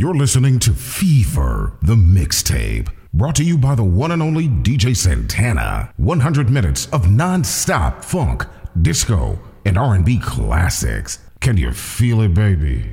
You're listening to Fever, the mixtape, brought to you by the one and only DJ Santana. 100 minutes of non-stop funk, disco, and R&B classics. Can you feel it, baby?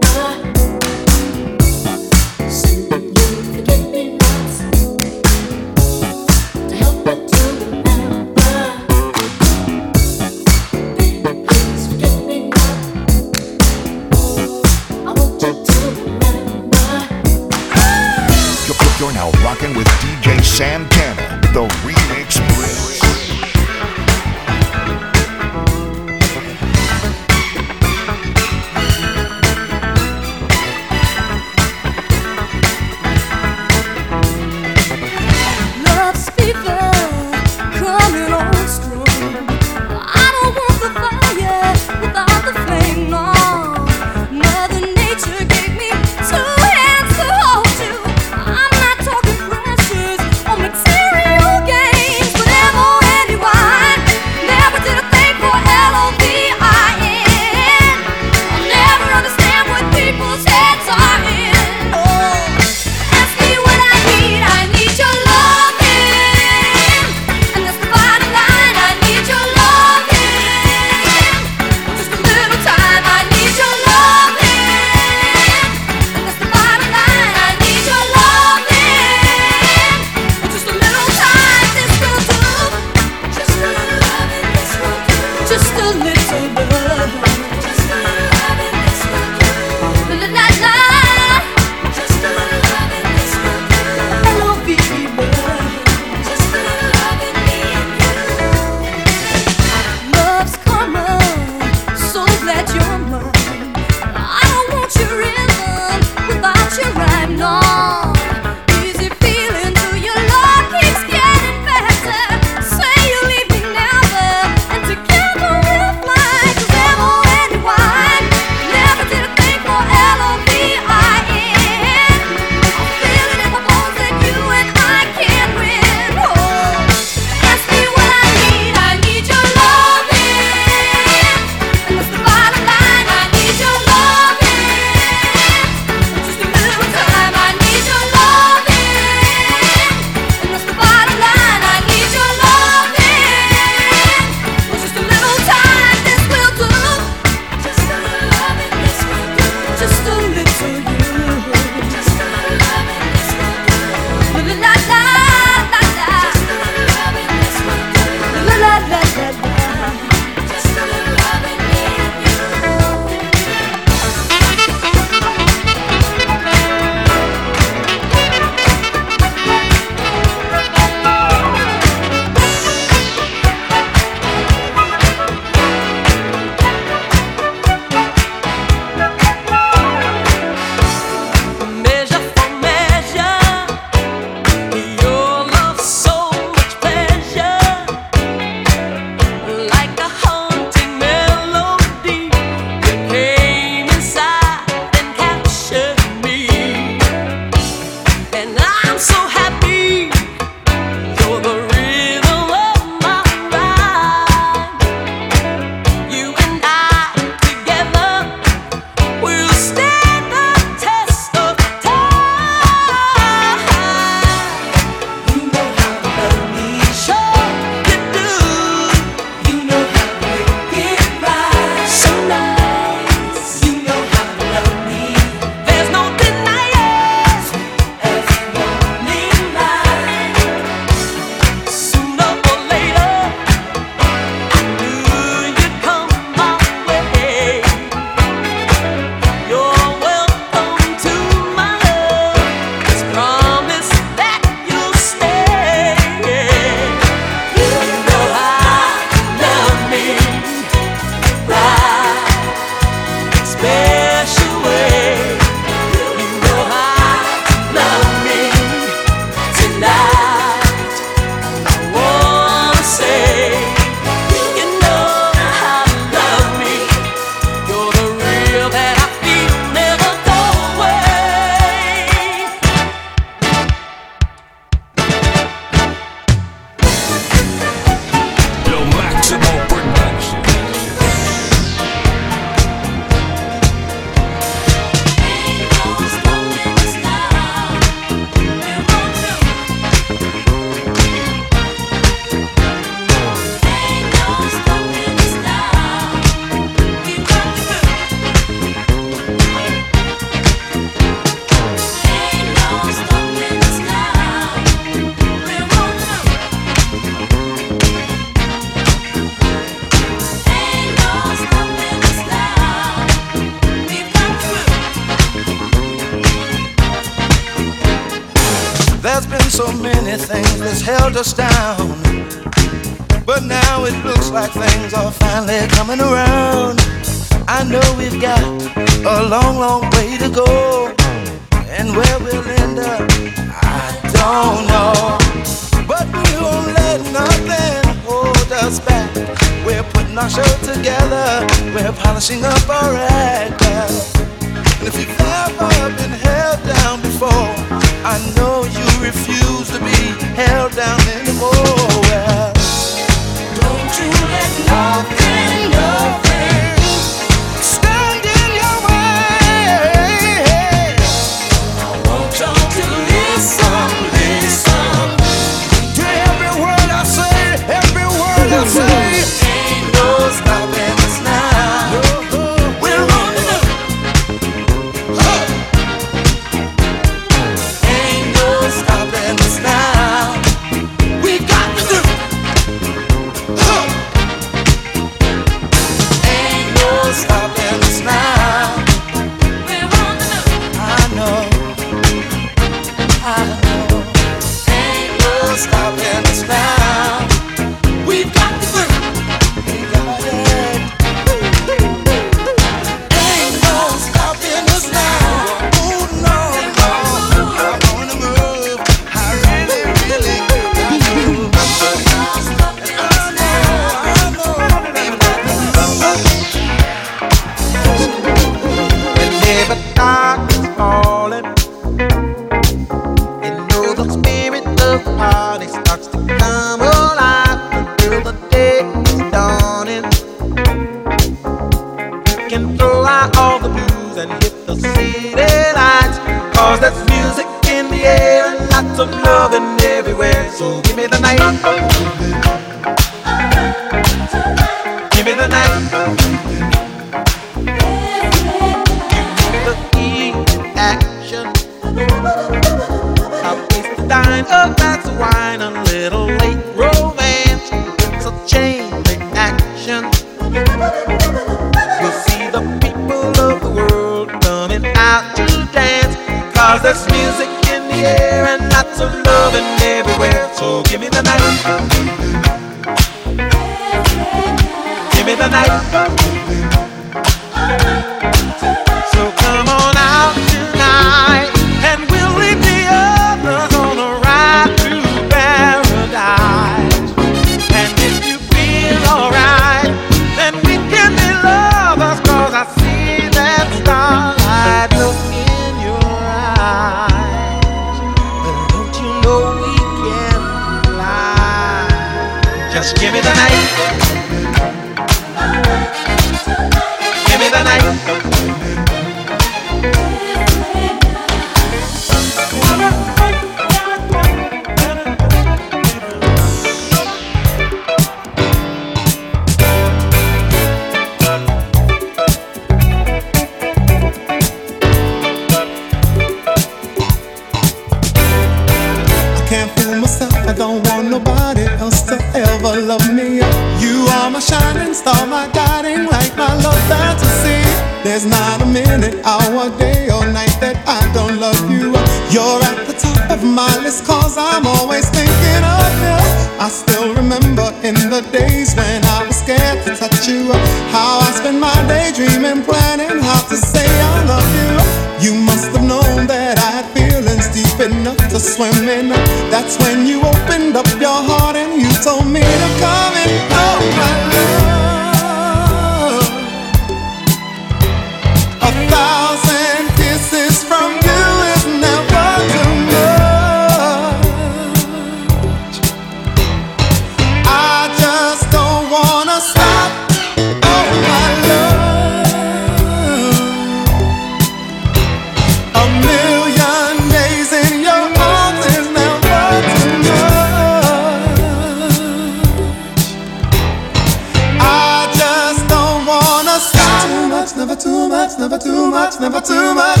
never too much, never too much, never too much.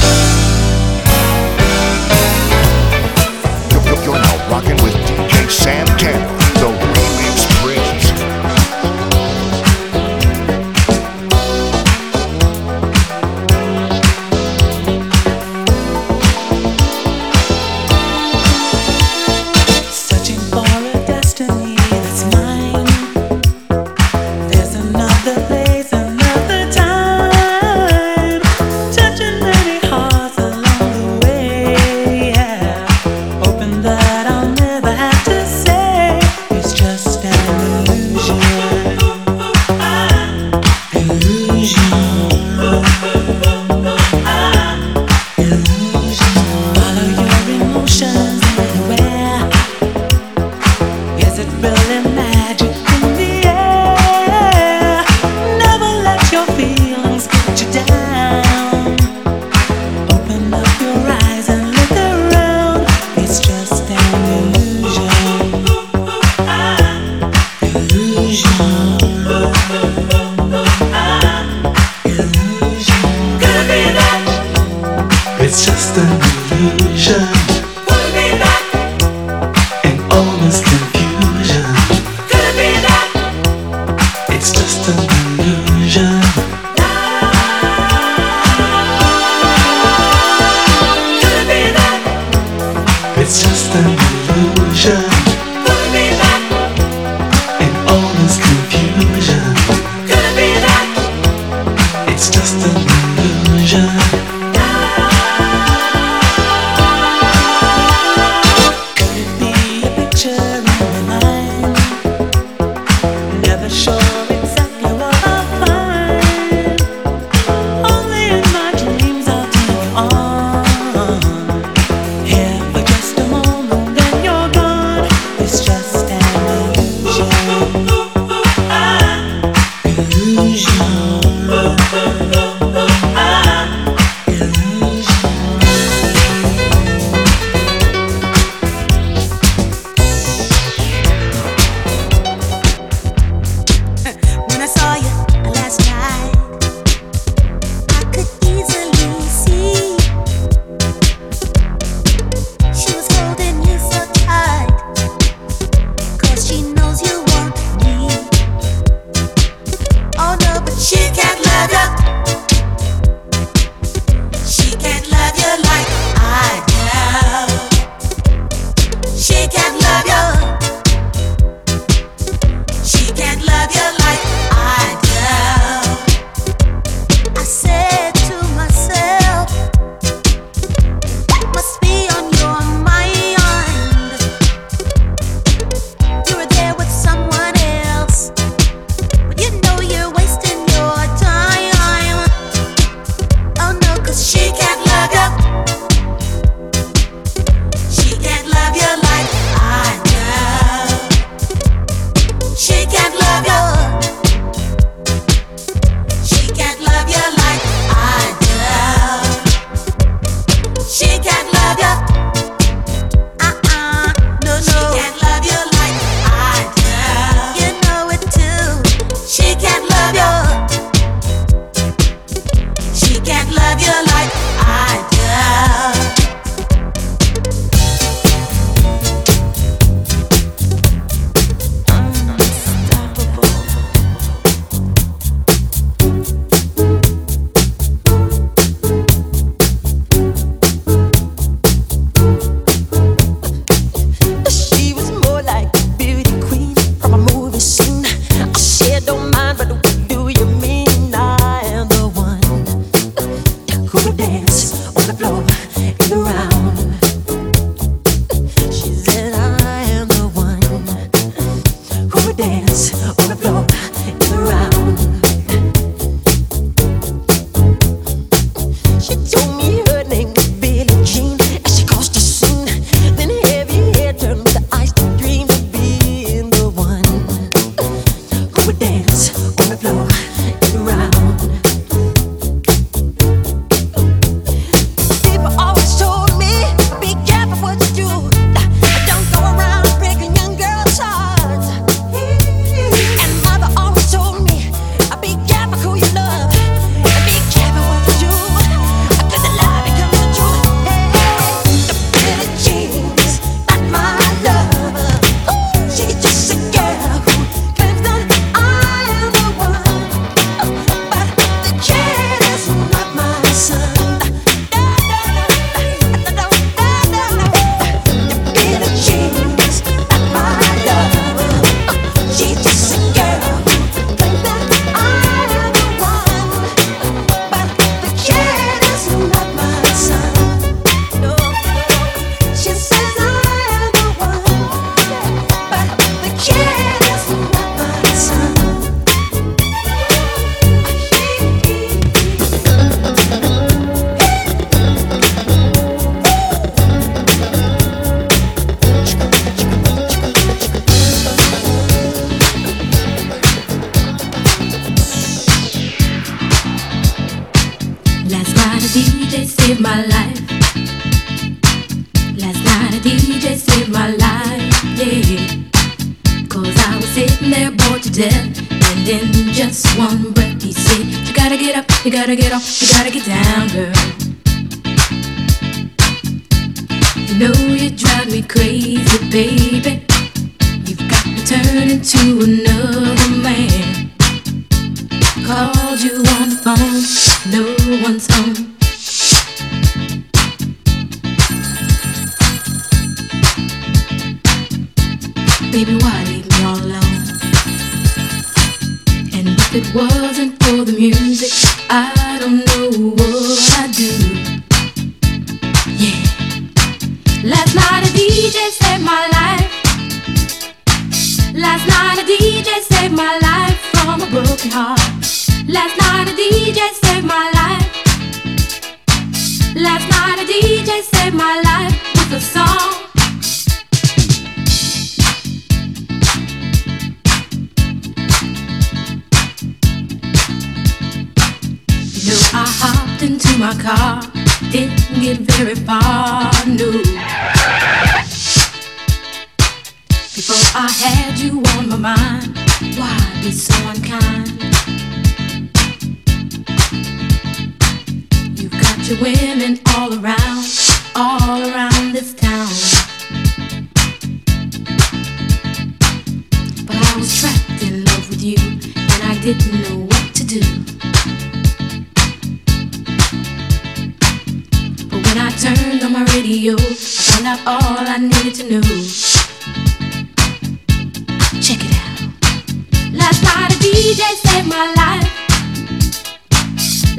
You're, you're now rocking with DJ Santana. broken heart. Last night a DJ saved my life. Last night a DJ saved my life with a song. You know, I hopped into my car, didn't get very far, no. Before I had you on my mind, why be so unkind? The women all around, all around this town. But I was trapped in love with you, and I didn't know what to do. But when I turned on my radio, I found out all I needed to know. Check it out. Last night a DJ saved my life.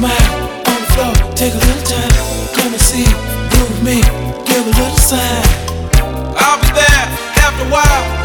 smile on the floor, take a little time. Come and see, move me, give a little sign. I'll be there after a while.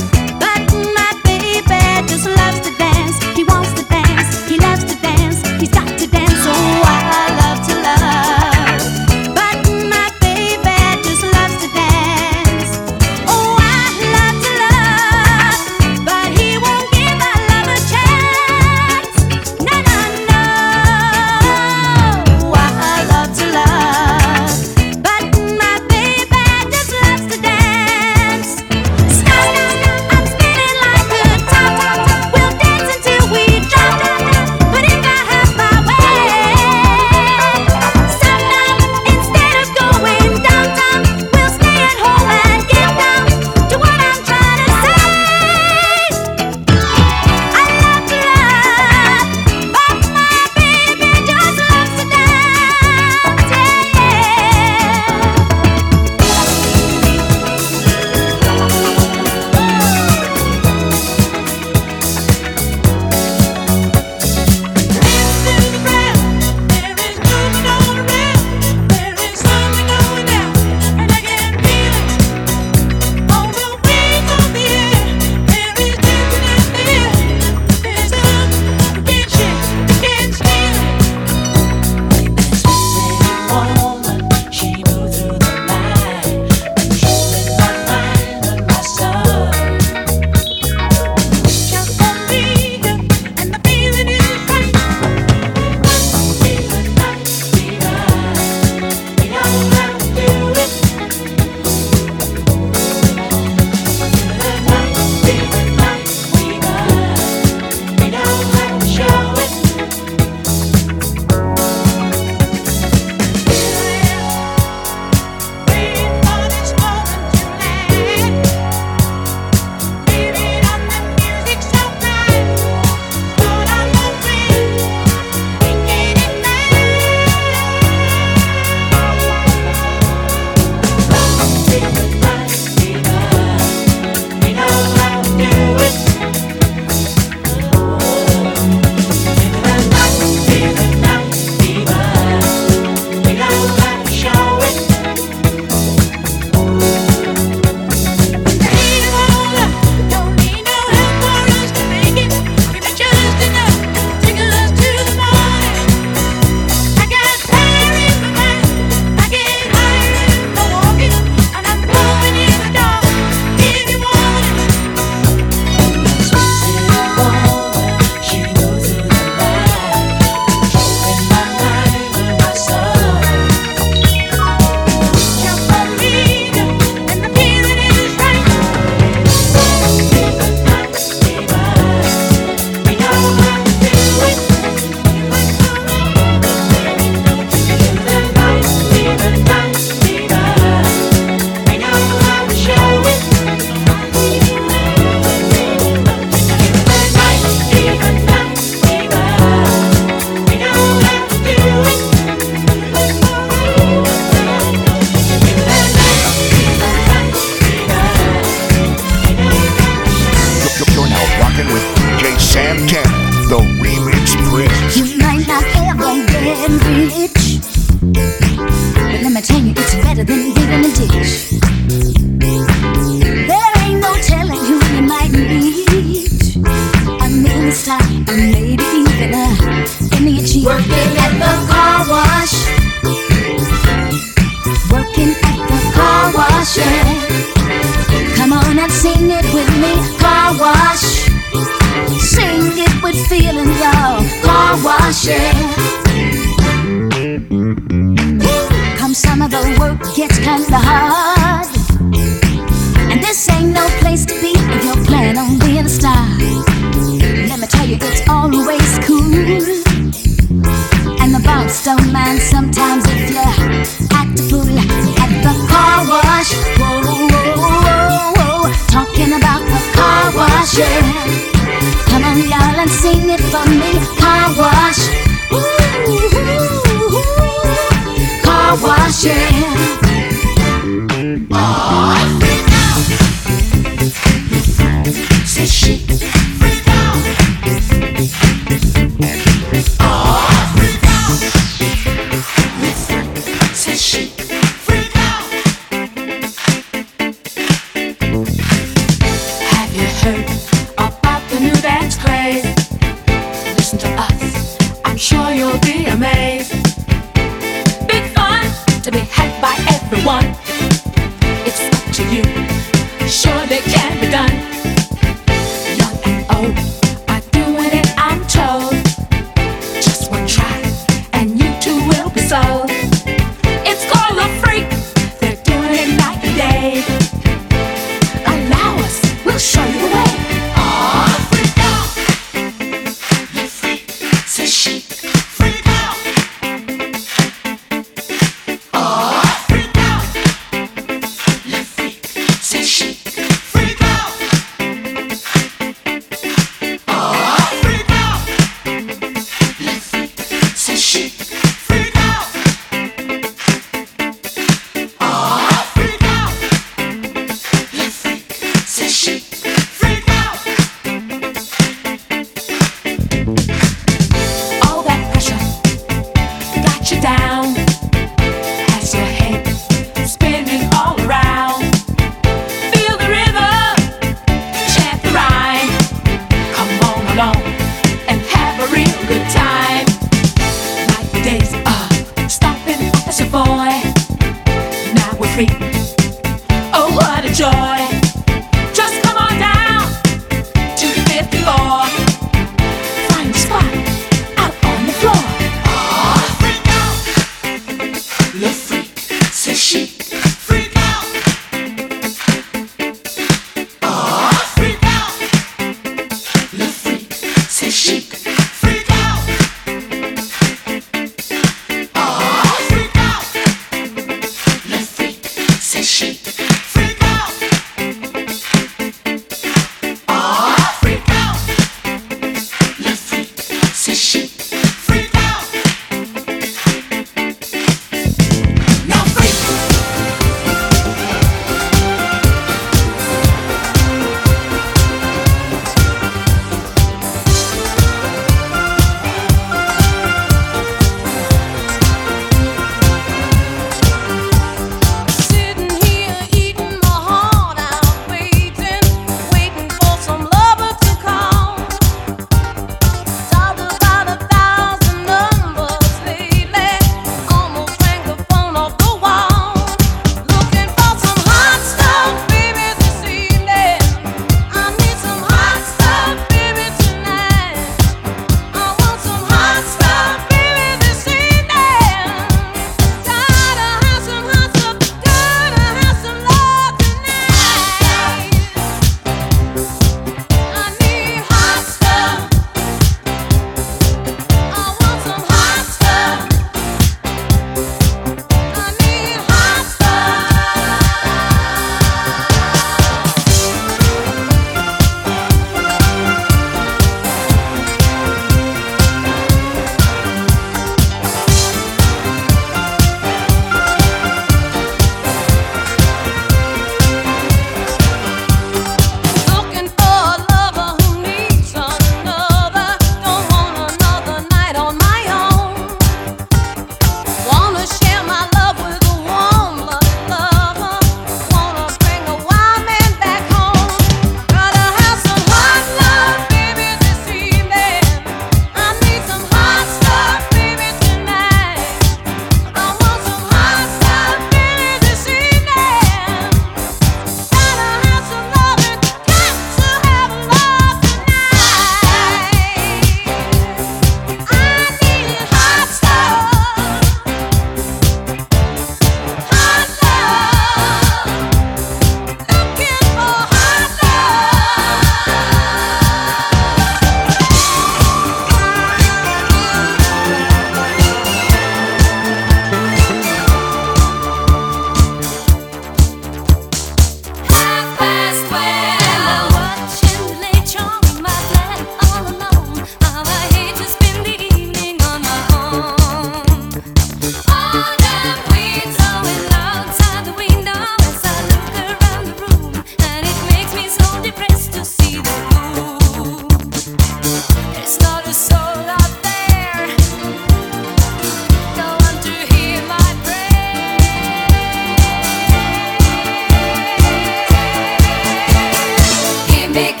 big